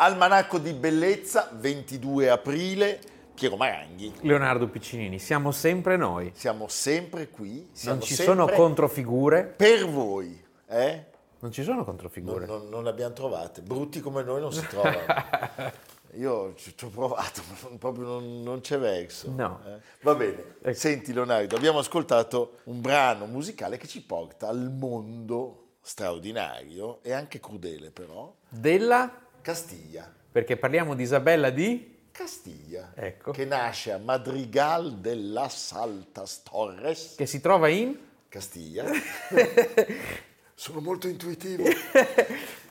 Almanacco di Bellezza, 22 aprile, Piero Maranghi. Leonardo Piccinini, siamo sempre noi. Siamo sempre qui, siamo Non ci sono controfigure. per voi. Eh? Non ci sono Non, controfigure. non- non le abbiamo trovate. Brutti come noi non si trovano. Io ci, ci ho provato, ma non- proprio non, non c'è verso. No. eh. Va bene. Ecco. Senti Leonardo, abbiamo ascoltato un brano musicale che ci porta al mondo straordinario e anche crudele però, Della? Castiglia. Perché parliamo di Isabella di? Castiglia, Ecco. che nasce a Madrigal de las Altas Torres, Che si trova in? Castiglia. Sono molto intuitivo.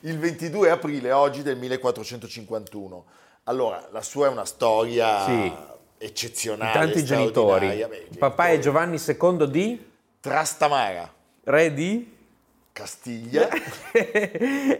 Il 22 aprile oggi del 1451. Allora, la sua è una storia Sì. eccezionale. Tanti genitori. Beh, Il papà è genitori. Giovanni II di? Trastamara, Re di? Castiglia,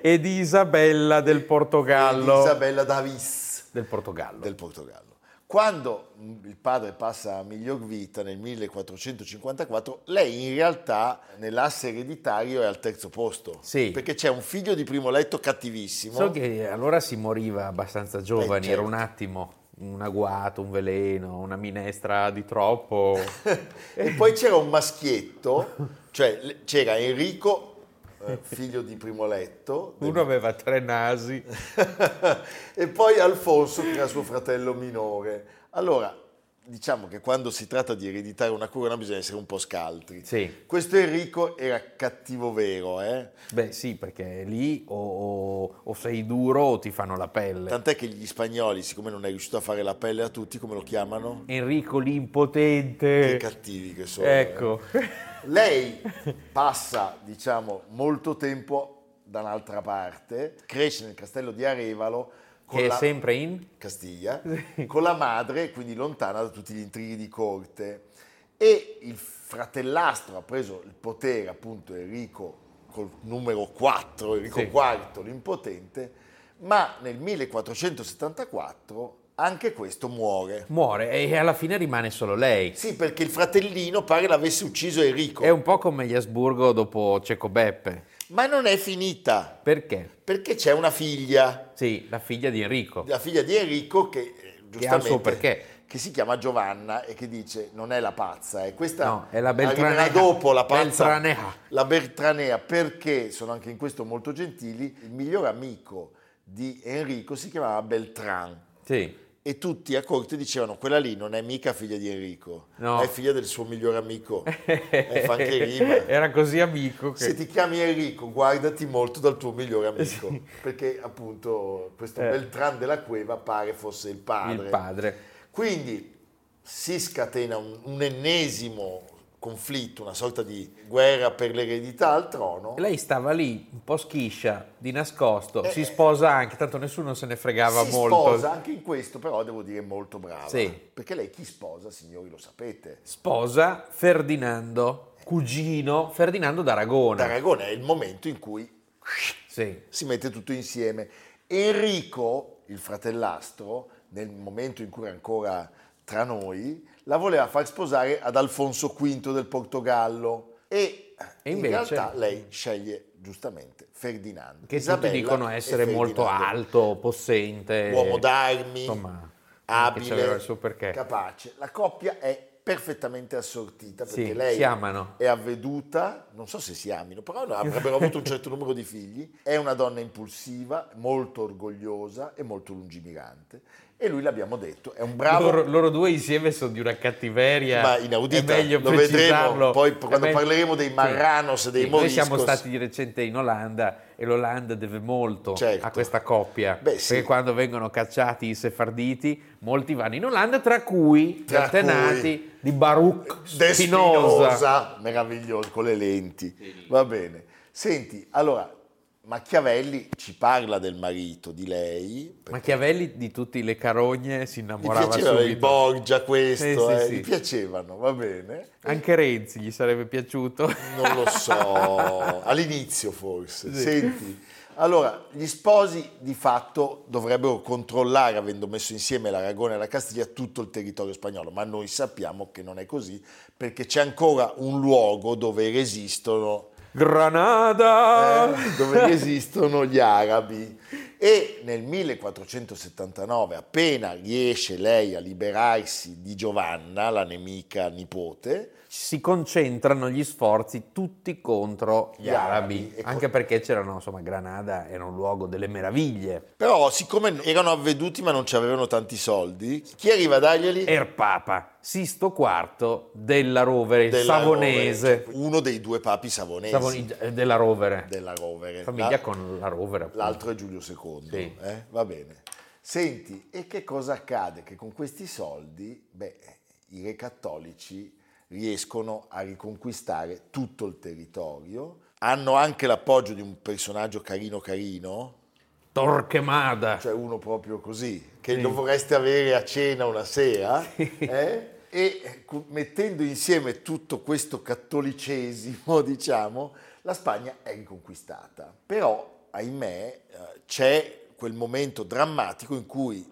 e di Isabella del Portogallo. Isabella Davis Del Portogallo. del Portogallo. Quando mh, il padre passa a miglior vita nel 1454, lei in realtà nell'asse ereditario è al terzo posto. Sì. Perché c'è un figlio di primo letto cattivissimo. So che allora si moriva abbastanza giovani, Eh, era certo. un attimo, un agguato, un veleno, una minestra di troppo. E poi c'era un maschietto, cioè c'era Enrico, eh, figlio di primo letto, Uno aveva tre nasi. e poi Alfonso, che era suo fratello minore. Allora, diciamo che quando si tratta di ereditare una corona bisogna essere un po' scaltri. Sì. Questo Enrico era cattivo vero, eh? Beh sì, perché lì o, o- o sei duro o ti fanno la pelle. Tant'è che gli spagnoli, siccome non è riuscito a fare la pelle a tutti, come lo chiamano? Enrico Che l'impotente. cattivi che sono. eh. Ecco. Lei passa, diciamo, molto tempo da un'altra parte, cresce nel castello di Arevalo Che è la sempre in? Castiglia, con la madre, quindi lontana da tutti gli intrighi di corte. E il fratellastro ha preso il potere, appunto, Enrico col numero 4, Enrico Sì. IV, l'impotente, ma nel 1474 anche questo muore. Muore e alla fine rimane solo lei. Sì, perché il fratellino pare l'avesse ucciso Enrico. È un po' come gli Asburgo dopo Cecco Beppe. Ma non è finita, Perché? perché c'è una figlia, Sì, la figlia di Enrico. la figlia di Enrico che eh, giustamente suo perché. che si chiama Giovanna e che dice non è la pazza, è questa No, è la Beltranea. dopo la pazza. Beltranea. La Beltranea perché sono anche in questo molto gentili, il miglior amico di Enrico si chiamava Beltran Sì. E tutti a corte dicevano quella lì non è mica figlia di Enrico, No. è figlia del suo miglior amico. e fa anche rima. Era così amico che... Se ti chiami Enrico, guardati molto dal tuo migliore amico, perché appunto questo Eh. Beltran della Cueva pare fosse il padre. Il padre. Quindi si scatena un, un ennesimo conflitto, una sorta di guerra per l'eredità al trono. Lei stava lì un po' schiscia, di nascosto, Eh, si sposa anche, tanto nessuno se ne fregava si molto. sposa anche in questo, però devo dire molto brava. Sì. Perché lei chi sposa, signori, lo sapete? Sposa Ferdinando, cugino Ferdinando d'Aragona. D'Aragona è il momento in cui Sì. si mette tutto insieme. Enrico, il fratellastro, nel momento in cui era ancora tra noi, la voleva far sposare ad Alfonso V del Portogallo e, E in invece? realtà lei sceglie giustamente Ferdinando. Che Isabella tutti dicono essere molto alto, possente. Uomo d'armi, Insomma, abile, capace. La coppia è perfettamente assortita perché Sì, lei è avveduta, non so se si amino, però avrebbero avuto un certo numero di figli, è una donna impulsiva, molto orgogliosa e molto lungimirante E lui l'abbiamo detto, è un bravo... Loro, loro due insieme sono di una cattiveria. Ma inaudita, è meglio lo vedremo poi quando meglio- parleremo dei Marranos e dei Sì, Noi Moriscos. siamo stati di recente in Olanda e l'Olanda deve molto Certo. a questa coppia. Beh, sì. Perché quando vengono cacciati i sefarditi, molti vanno in Olanda, tra cui Tra gli antenati di Baruch Spinoza. Spinoza, meraviglioso, con le lenti. Va bene. Senti, allora, Machiavelli ci parla del marito di lei. Machiavelli di tutte le carogne si Gli innamorava piacevano i subito. Borgia questo, Sì, sì, eh, sì. gli piacevano, va bene. Anche Renzi gli sarebbe piaciuto. Non lo so, all'inizio forse. Senti, allora, gli sposi di fatto dovrebbero controllare, avendo messo insieme l'Aragone e la Castiglia, tutto il territorio spagnolo, ma noi sappiamo che non è così, perché c'è ancora un luogo dove resistono Granada! eh, dove resistono gli arabi. E nel 1479, appena riesce lei a liberarsi di Giovanna, la nemica nipote, si concentrano gli sforzi tutti contro gli, Gli arabi, arabi, e co- anche perché c'erano, insomma, Granada era un luogo delle meraviglie. però siccome erano avveduti ma non ci avevano tanti soldi, chi arriva a darglieli? Er Papa, Sisto IV della Rovere, Della savonese, Rovere, cioè uno dei due papi savonesi Savoni- eh, della Rovere, della Rovere. famiglia La- con la Rovere. appunto. L'altro è Giulio II, Sì. Eh? va bene. Senti, e che cosa accade? Che con questi soldi, beh, i re cattolici riescono a riconquistare tutto il territorio, hanno anche l'appoggio di un personaggio carino carino, Torquemada. cioè uno proprio così, che lo vorreste avere a cena una sera, eh? e mettendo insieme tutto questo cattolicesimo, diciamo, la Spagna è riconquistata. Però, ahimè, eh, c'è quel momento drammatico in cui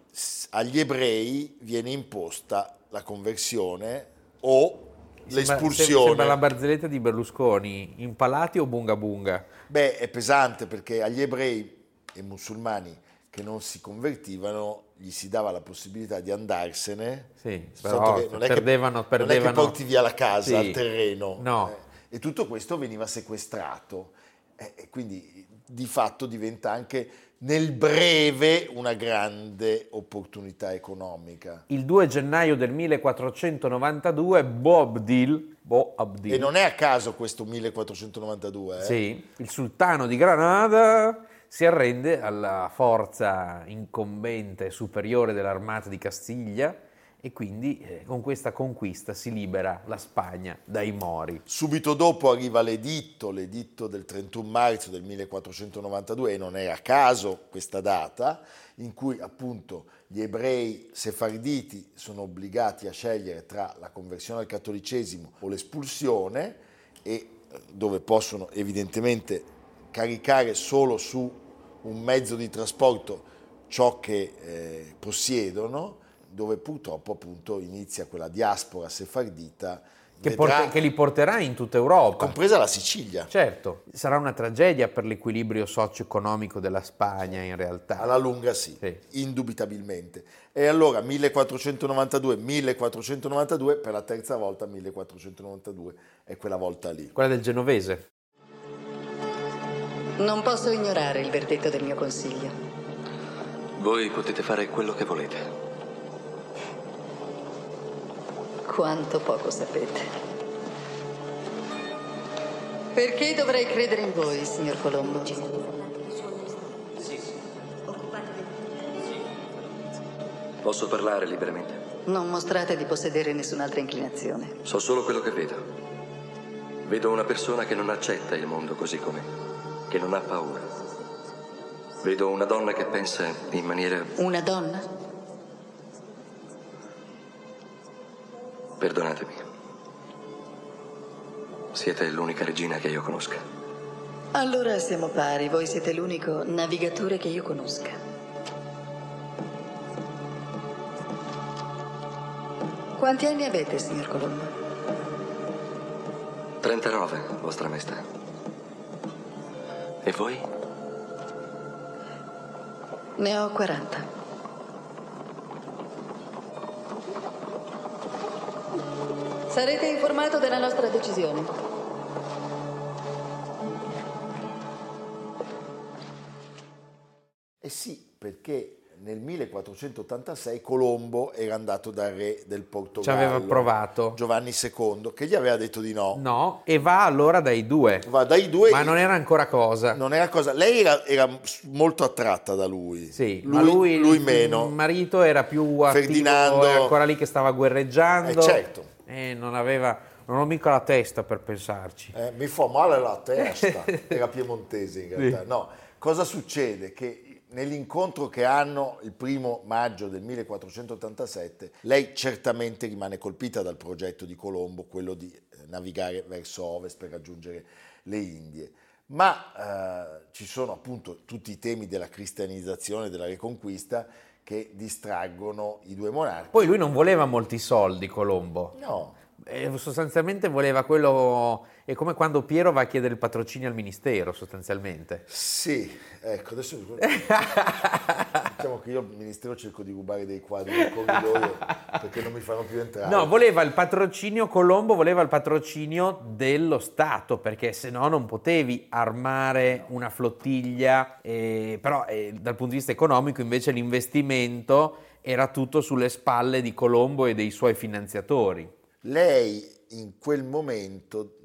agli ebrei viene imposta la conversione o l'espulsione. Sembra la barzelletta di Berlusconi, impalati o bunga bunga? Beh, è pesante perché agli ebrei e musulmani che non si convertivano gli si dava la possibilità di andarsene. Sì, però che- non è che- perdevano, non è che perdevano- porti via la casa, Sì. il terreno. No. eh, e tutto questo veniva sequestrato. eh, e quindi di fatto diventa anche nel breve una grande opportunità economica. Il 2 gennaio del 1492 Bob Abdil, Bo Abdil E non è a caso questo 1492, eh? Sì, il sultano di Granada si arrende alla forza incombente superiore dell'armata di Castiglia e quindi eh, con questa conquista si libera la Spagna dai Mori. Subito dopo arriva l'editto, l'editto del 31 marzo del 1492 e non è a caso questa data in cui appunto gli ebrei sefarditi sono obbligati a scegliere tra la conversione al cattolicesimo o l'espulsione e eh, dove possono evidentemente caricare solo su un mezzo di trasporto ciò che eh, possiedono, dove purtroppo appunto inizia quella diaspora sefardita Che, vedrà- porta- che li porterà in tutta Europa. compresa la Sicilia. Certo, sarà una tragedia per l'equilibrio socio-economico della Spagna in realtà. Alla lunga sì, Sì. indubitabilmente. E allora 1492, 1492, per la terza volta 1492, è quella volta lì. Quella del genovese. Non posso ignorare il verdetto del mio consiglio. Voi potete fare quello che volete. Quanto poco sapete. Perché dovrei credere in voi, signor Colombo? Posso parlare liberamente. Non mostrate di possedere nessun'altra inclinazione. So solo quello che vedo. Vedo una persona che non accetta il mondo così com'è, che non ha paura. Vedo una donna che pensa in maniera... Una donna? Perdonatemi. Siete l'unica regina che io conosca. Allora siamo pari, voi siete l'unico navigatore che io conosca. Quanti anni avete, signor Colombo? 39, vostra maestà. E voi? Ne ho 40. Sarete informato della nostra decisione. Eh sì, perché nel 1486 Colombo era andato dal re del Ci Portogallo. aveva provato. Giovanni II, che gli aveva detto di no. No, e va allora dai due. Va dai due. Ma non era ancora cosa. non era cosa. Lei era, era molto attratta da lui. Sì, lui, ma lui, lui il meno. marito era più attivo, Ferdinando- era ancora lì che stava guerreggiando. Eh, certo. E non aveva, non ho mica la testa per pensarci. Eh, mi fa male la testa. Era piemontese in realtà. No, cosa succede? Che nell'incontro che hanno il primo maggio del 1487, lei certamente rimane colpita dal progetto di Colombo, quello di eh, navigare verso ovest per raggiungere le Indie. Ma eh, ci sono appunto tutti i temi della cristianizzazione, della riconquista che distraggono i due monarchi. Poi lui non voleva molti soldi, Colombo. No, Eh, sostanzialmente voleva quello... È come quando Piero va a chiedere il patrocinio al ministero, sostanzialmente. Sì, ecco, adesso diciamo che io al ministero cerco di rubare dei quadri del corridoio perché non mi fanno più entrare. No, voleva il patrocinio, Colombo voleva il patrocinio dello Stato, perché se no non potevi armare una flottiglia, eh, però eh, dal punto di vista economico invece l'investimento era tutto sulle spalle di Colombo e dei suoi finanziatori. Lei in quel momento,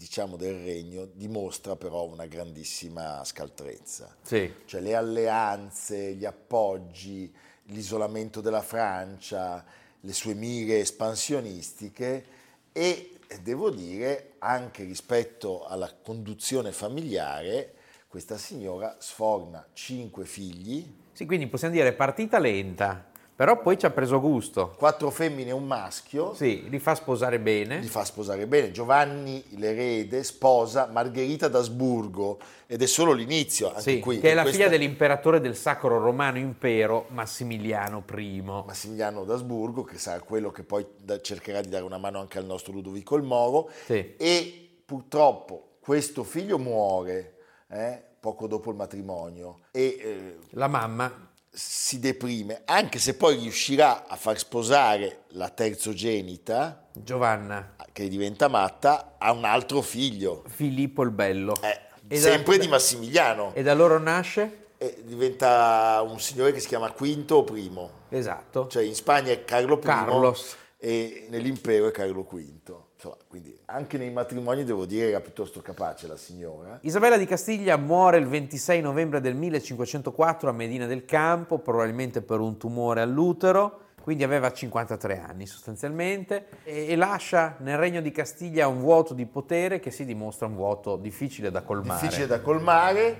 diciamo del regno, dimostra però una grandissima scaltrezza. Sì. Cioè le alleanze, gli appoggi, l'isolamento della Francia, le sue mire espansionistiche e devo dire anche rispetto alla conduzione familiare questa signora sforna cinque figli, Sì, quindi possiamo dire partita lenta, però poi ci ha preso gusto. quattro femmine e un maschio, Sì, li fa sposare bene. li fa sposare bene. Giovanni l'erede sposa Margherita d'Asburgo ed è solo l'inizio, anche Sì, qui. che è la questa- figlia dell'imperatore del Sacro Romano Impero Massimiliano I. Massimiliano d'Asburgo, che sarà quello che poi cercherà di dare una mano anche al nostro Ludovico il Moro. Sì. E purtroppo questo figlio muore eh, poco dopo il matrimonio e eh, La mamma si deprime, anche se poi riuscirà a far sposare la terzogenita, Giovanna, che diventa matta, a un altro figlio, Filippo il Bello. eh, E da- sempre di Massimiliano. E da loro nasce? E diventa un signore che si chiama Quinto o Primo. Esatto. Cioè in Spagna è Carlo I Carlos. e nell'impero è Carlo V. Insomma, quindi anche nei matrimoni devo dire era piuttosto capace la signora. Isabella di Castiglia muore il 26 novembre del 1504 a Medina del Campo, probabilmente per un tumore all'utero, quindi aveva 53 anni sostanzialmente, e, e lascia nel regno di Castiglia un vuoto di potere che si dimostra un vuoto difficile da colmare. Difficile da colmare,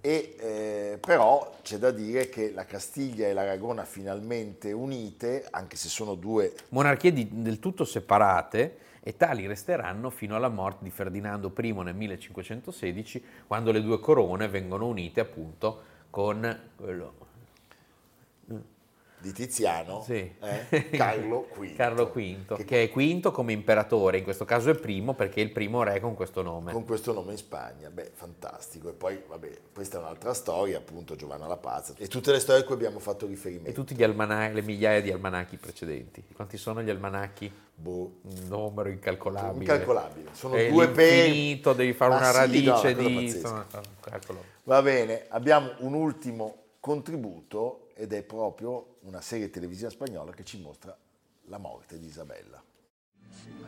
e, eh, però c'è da dire che la Castiglia e l'Aragona finalmente unite, anche se sono due Monarchie di- del tutto separate e tali resteranno fino alla morte di Ferdinando I nel 1516, quando le due corone vengono unite appunto con quello di Tiziano, Sì. eh, Carlo V. Carlo V, che- che, è quinto come imperatore, in questo caso è primo perché è il primo re con questo nome. con questo nome in Spagna, beh, fantastico. E poi, vabbè, questa è un'altra storia, appunto, Giovanna la Pazza. E tutte le storie a cui abbiamo fatto E riferimento. tutti gli almanacchi, le migliaia di almanacchi precedenti. Quanti sono gli almanacchi? Boh, Un numero incalcolabile. incalcolabile. Sono È due l'infinito, devi fare Ma una sì, radice no, una cosa di... insomma. Va bene, abbiamo un ultimo contributo ed è proprio una serie televisiva spagnola che ci mostra la morte di Isabella.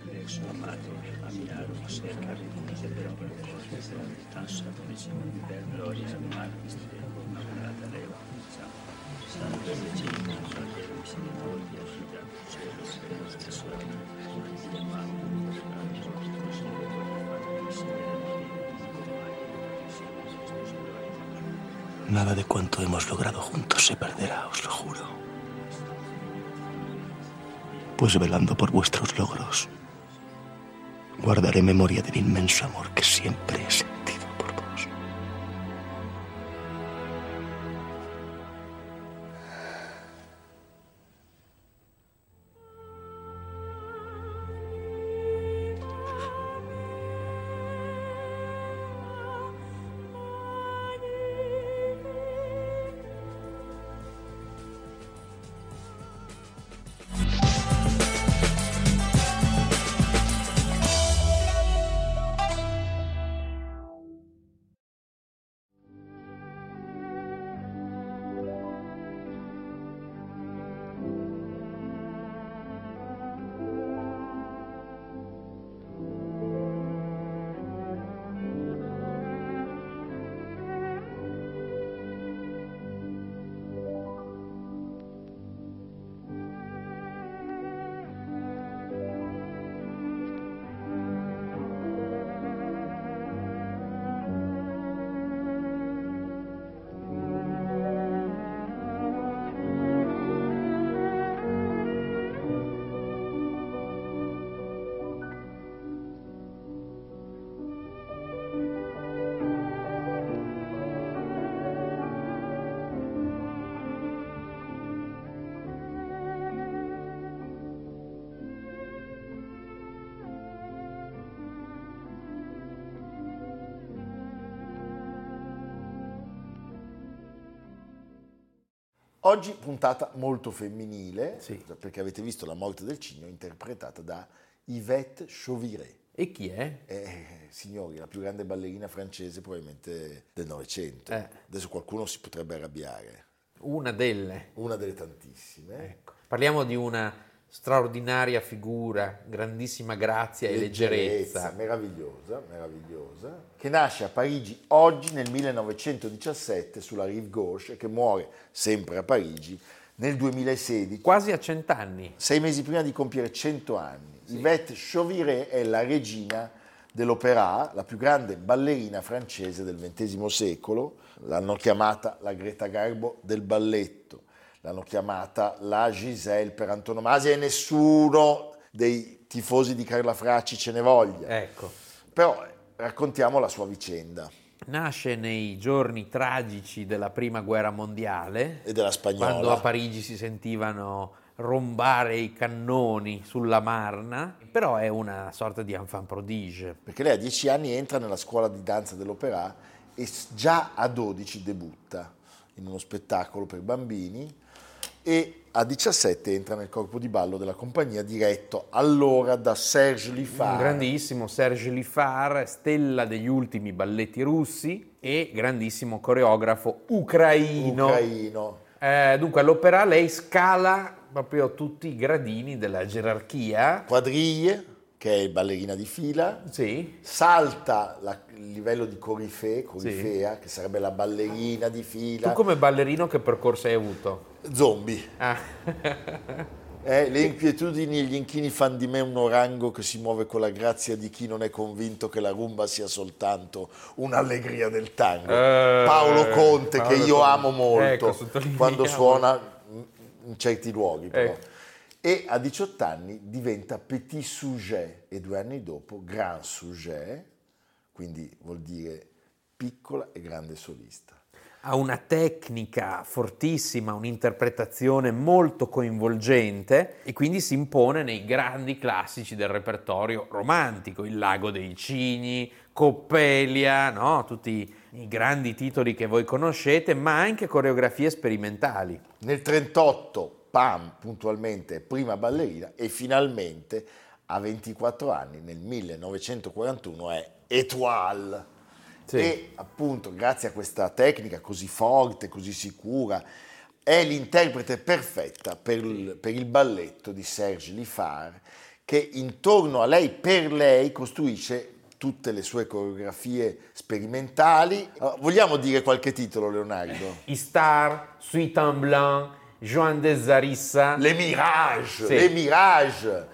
Adesso amato, amiaro, cerca riconoscerò per forza, tansa benissimo per gloria, martis, immacolata leva, santo regina, fratello misericordia, fida, cielo, cielo, stesso Nada de cuanto hemos logrado juntos se perderá, os lo juro. Pues velando por vuestros logros, guardaré memoria del inmenso amor que siempre he sentido Oggi puntata molto femminile, Sì. perché avete visto La morte del cigno interpretata da Yvette Chauviré. E chi è? Eh, signori, la più grande ballerina francese probabilmente del Novecento. Eh. Adesso qualcuno si potrebbe arrabbiare. Una delle. Una delle tantissime. Ecco. Parliamo di una straordinaria figura, grandissima grazia e leggerezza. Meravigliosa, meravigliosa. Che nasce a Parigi oggi nel 1917 sulla Rive Gauche e che muore sempre a Parigi nel 2016. Quasi a cent'anni. sei mesi prima di compiere 100 anni. Yvette Chauviré è la regina dell'opera, la più grande ballerina francese del XX secolo. L'hanno chiamata la Greta Garbo del balletto, l'hanno chiamata la Giselle per antonomasia e nessuno dei tifosi di Carla Fracci ce ne voglia. Ecco. Però eh, raccontiamo la sua vicenda Nasce nei giorni tragici della prima guerra mondiale, e della spagnola. quando a Parigi si sentivano rombare i cannoni sulla Marna, però è una sorta di enfant prodige. perché lei a 10 anni entra nella scuola di danza dell'opera e già a 12 debutta in uno spettacolo per bambini e a 17 entra nel corpo di ballo della compagnia diretto allora da Serge Un Liffard. grandissimo Serge Liffard, stella degli ultimi balletti russi e grandissimo coreografo ucraino. ucraino. Eh, dunque all'opera lei scala proprio tutti i gradini della gerarchia. Quadriglie, che è ballerina di fila, Sì, salta la- il livello di corifee, corifea, che sarebbe la ballerina di fila, tu come ballerino che percorso hai avuto? zombie. Ah. Eh, le inquietudini e gli inchini fan di me un orango che si muove con la grazia di chi non è convinto che la rumba sia soltanto un'allegria del tango. Eh, Paolo Conte, Paolo che io Conte. amo molto Ecco, quando suona in certi luoghi. Però. Ecco. E a 18 anni diventa petit sujet e due anni dopo grand sujet, quindi vuol dire piccola e grande solista. ha una tecnica fortissima, un'interpretazione molto coinvolgente e quindi si impone nei grandi classici del repertorio romantico, Il lago dei cigni, Coppelia, no? tutti i grandi titoli che voi conoscete, ma anche coreografie sperimentali. Nel 38 Pam puntualmente prima ballerina e finalmente a 24 anni nel 1941 è Étoile. Sì. E appunto grazie a questa tecnica così forte, così sicura, è l'interprete perfetta per il, per il balletto di Serge Liffard che intorno a lei, per lei, costruisce tutte le sue coreografie sperimentali. Vogliamo dire qualche titolo, Leonardo? Istar, Suite en Blanc, Joan de Zarissa. Le Mirage, Sì. le Mirage.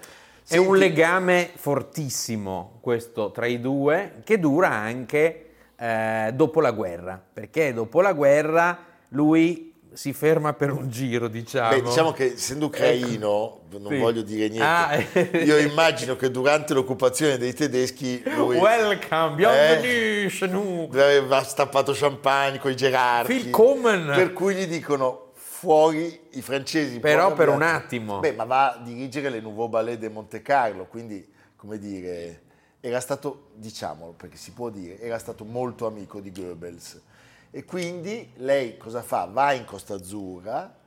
È un legame fortissimo questo tra i due che dura anche eh, dopo la guerra, perché dopo la guerra lui si ferma per un giro, diciamo. Beh, diciamo che essendo ucraino, non Sì. voglio dire niente, Ah, eh. io immagino che durante l'occupazione dei tedeschi lui Welcome, bienvenue chez nous. aveva stappato champagne con i gerarchi. Willkommen. Per cui gli dicono fuori i francesi. Però per un attimo. Beh, ma va a dirigere le Nouveau Ballet de Monte Carlo, quindi, come dire, era stato, diciamolo perché si può dire, era stato molto amico di Goebbels. E quindi lei cosa fa? Va in Costa Azzurra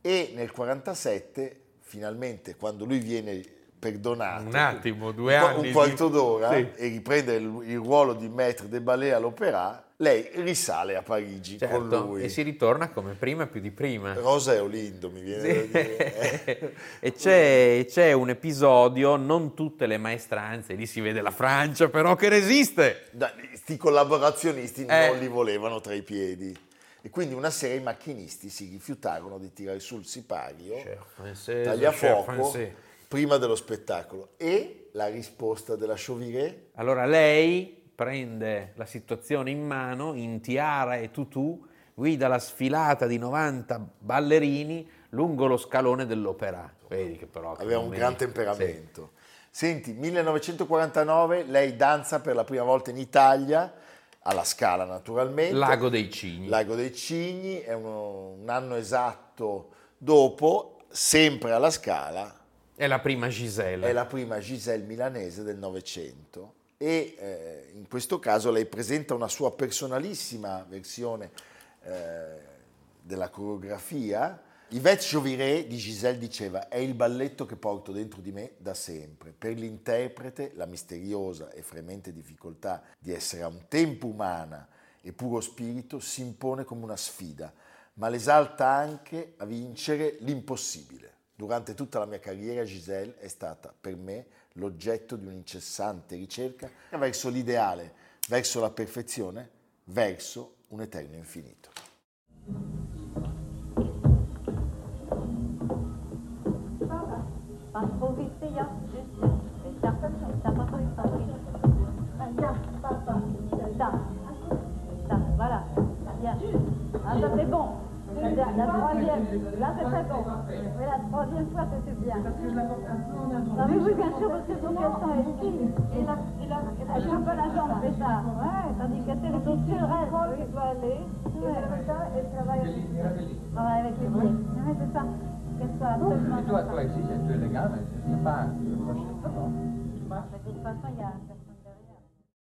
e nel 47, finalmente, quando lui viene perdonato, Un attimo, due anni un di- quarto d'ora Sì. e riprende il, il ruolo di maître de ballet all'opera, lei risale a Parigi con Certo, lui. e si ritorna come prima più di prima. Rosa e Olindo, mi viene da dire. e c'è, c'è un episodio, non tutte le maestranze, lì si vede la Francia però che resiste. Questi collaborazionisti Eh. non li volevano tra i piedi. E quindi una sera i macchinisti si rifiutarono di tirare sul sipario, tagliafuoco, prima dello spettacolo. E la risposta della Chauviré? Allora lei prende la situazione in mano, in tiara e tutù, guida la sfilata di 90 ballerini lungo lo scalone dell'opera. Vedi che però... che Aveva un gran temperamento. Senti, 1949 lei danza per la prima volta in Italia, alla Scala naturalmente. Sì. Lago dei Cigni. Lago dei Cigni, è uno- un anno esatto dopo, sempre alla Scala, È la prima Giselle. è la prima Giselle milanese del Novecento e eh, in questo caso lei presenta una sua personalissima versione eh, della coreografia Yvette Joviré di Giselle diceva è il balletto che porto dentro di me da sempre. Per l'interprete la misteriosa e fremente difficoltà di essere a un tempo umana e puro spirito si impone come una sfida, ma l'esalta anche a vincere l'impossibile. Durante tutta la mia carriera Giselle è stata per me l'oggetto di un'incessante ricerca verso l'ideale, verso la perfezione, verso un eterno infinito. Voilà, bien. Ah, ça c'est bon. La, troisième, là c'est très bon. Oui, la troisième fois c'était bien. Ah oui, oui, bien sûr, parce que son question est ici. Et là, elle joue pas la jambe, c'est ça. Ouais, tandis que c'est le sur elle, oui, doit aller. Ça, et travaille avec, travaille avec les pieds. Ouais, c'est ça. Qu'elle soit absolument Et toi, toi ici, c'est élégant, mais c'est pas Ma de toute façon, il y a.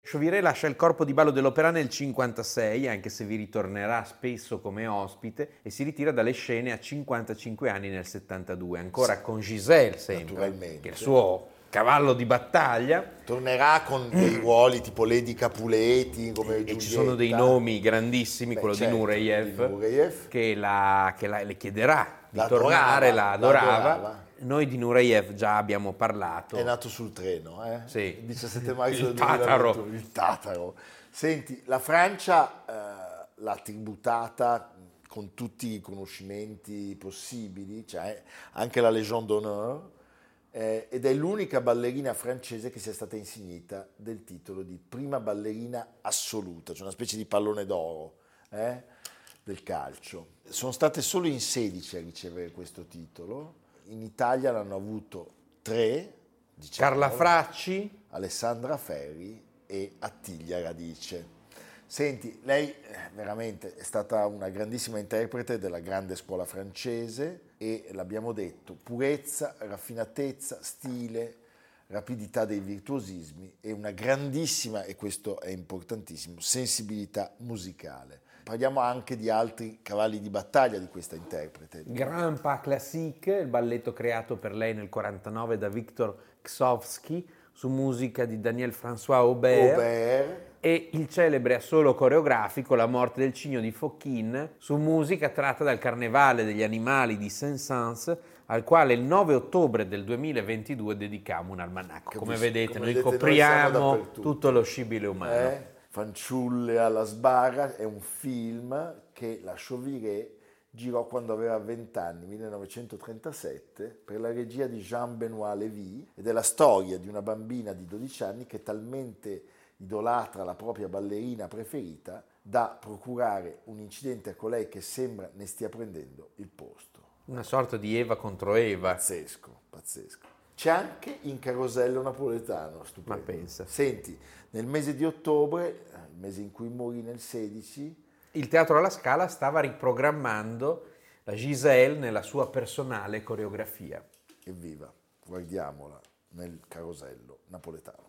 Chauviré lascia il corpo di ballo dell'opera nel 56, anche se vi ritornerà spesso come ospite, e si ritira dalle scene a 55 anni nel 72, ancora con Giselle sempre, che è il suo cavallo di battaglia. Tornerà con dei ruoli tipo Lady Capuleti, come E Giulietta. ci sono dei nomi grandissimi, Beh, quello certo, di Nureyev, di Nureyev. che, la- che la- le chiederà di La tornare, adorava, la adorava. Noi di Nureyev già abbiamo parlato. È nato sul treno, eh? Sì. Il 17 marzo del Tataro. 2021, Il Tataro. Senti, la Francia eh, l'ha tributata con tutti i riconoscimenti possibili, cioè anche la Légion d'honneur, eh, ed è l'unica ballerina francese che sia stata insignita del titolo di prima ballerina assoluta, cioè una specie di pallone d'oro eh, del calcio. Sono state solo in 16 a ricevere questo titolo, in Italia l'hanno avuto tre, diciamo, Carla Fracci, Alessandra Ferri e Attiglia Radice. Senti, lei eh, veramente è stata una grandissima interprete della grande scuola francese e l'abbiamo detto, purezza, raffinatezza, stile, rapidità dei virtuosismi e una grandissima, e questo è importantissimo, sensibilità musicale. Parliamo anche di altri cavalli di battaglia di questa interprete. Grand Pas Classique, il balletto creato per lei nel 49 da Viktor Ksovsky su musica di Daniel François Aubert, Aubert, e il celebre assolo coreografico La morte del cigno di Fokkin su musica tratta dal Carnevale degli animali di Saint-Saëns al quale il 9 ottobre del 2022 dedicamo un almanacco. Come vedete Come noi vedete, noi copriamo dappertutto. tutto lo scibile umano. Eh? Fanciulle alla sbarra è un film che la Chauviré girò quando aveva 20 anni, 1937, per la regia di Jean-Benoît Lévy ed è la storia di una bambina di 12 anni che talmente idolatra la propria ballerina preferita da procurare un incidente a colei che sembra ne stia prendendo il posto. Una sorta di Eva contro Eva. Pazzesco, pazzesco. C'è anche in Carosello Napoletano, stupendo. Ma pensa. Senti, nel mese di ottobre, eh, il mese in cui morì nel 16, Il Teatro alla Scala stava riprogrammando la Giselle nella sua personale coreografia. evviva, guardiamola nel Carosello Napoletano.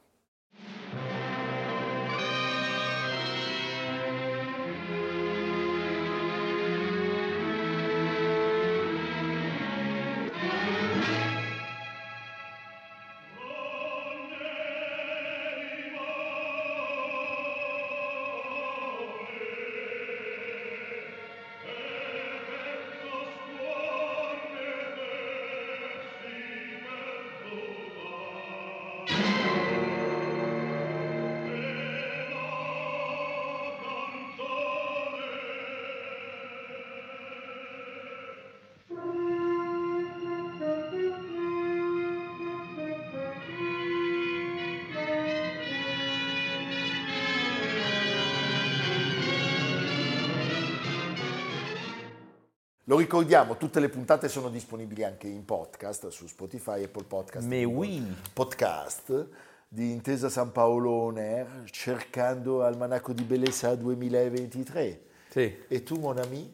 Lo ricordiamo, tutte le puntate sono disponibili anche in podcast su Spotify, Apple Podcast, Google oui. Podcast di Intesa San Paolo On Air, cercando Almanacco di Bellezza 2023. Sì. E tu, mon ami?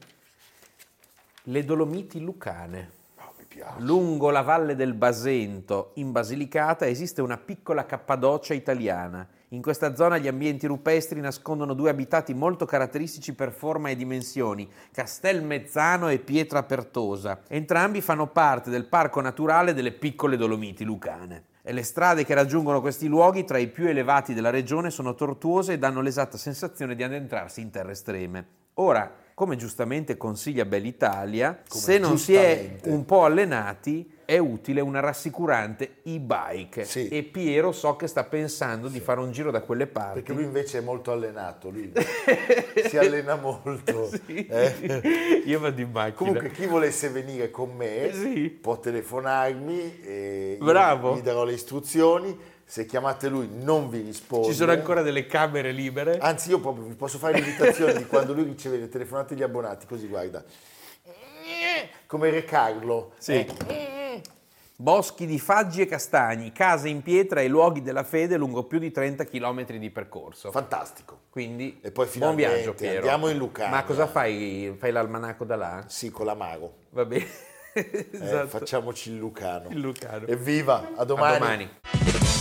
Le Dolomiti Lucane. Piace. Lungo la valle del Basento, in Basilicata, esiste una piccola Cappadocia italiana. In questa zona gli ambienti rupestri nascondono due abitati molto caratteristici per forma e dimensioni, Castelmezzano e Pietra Pertosa. Entrambi fanno parte del parco naturale delle piccole Dolomiti Lucane. E le strade che raggiungono questi luoghi, tra i più elevati della regione, sono tortuose e danno l'esatta sensazione di addentrarsi in terre estreme. Ora, come giustamente consiglia Bell'Italia, Come se non si è un po' allenati, è utile una rassicurante e-bike. Sì. E Piero so che sta pensando di fare un giro da quelle parti. Perché lui invece è molto allenato, lui si allena molto. Sì. eh. Io vado in macchina. Comunque chi volesse venire con me Sì. può telefonarmi e Bravo. gli darò le istruzioni. Se chiamate lui non vi risponde. Ci sono ancora delle camere libere. Anzi, io proprio vi posso fare l'imitazione di quando lui riceve le telefonate degli abbonati, così guarda. Come Re Carlo. Sì. Eh. Boschi di faggi e castagni, case in pietra e luoghi della fede lungo più di 30 km di percorso. Fantastico. Quindi E poi buon viaggio Piero. andiamo in Lucania. Ma cosa fai? Fai l'almanacco da là? Sì, con l'amaro. Va bene. Eh, esatto. Facciamoci il Lucano. Il Lucano. Evviva, a A domani. domani.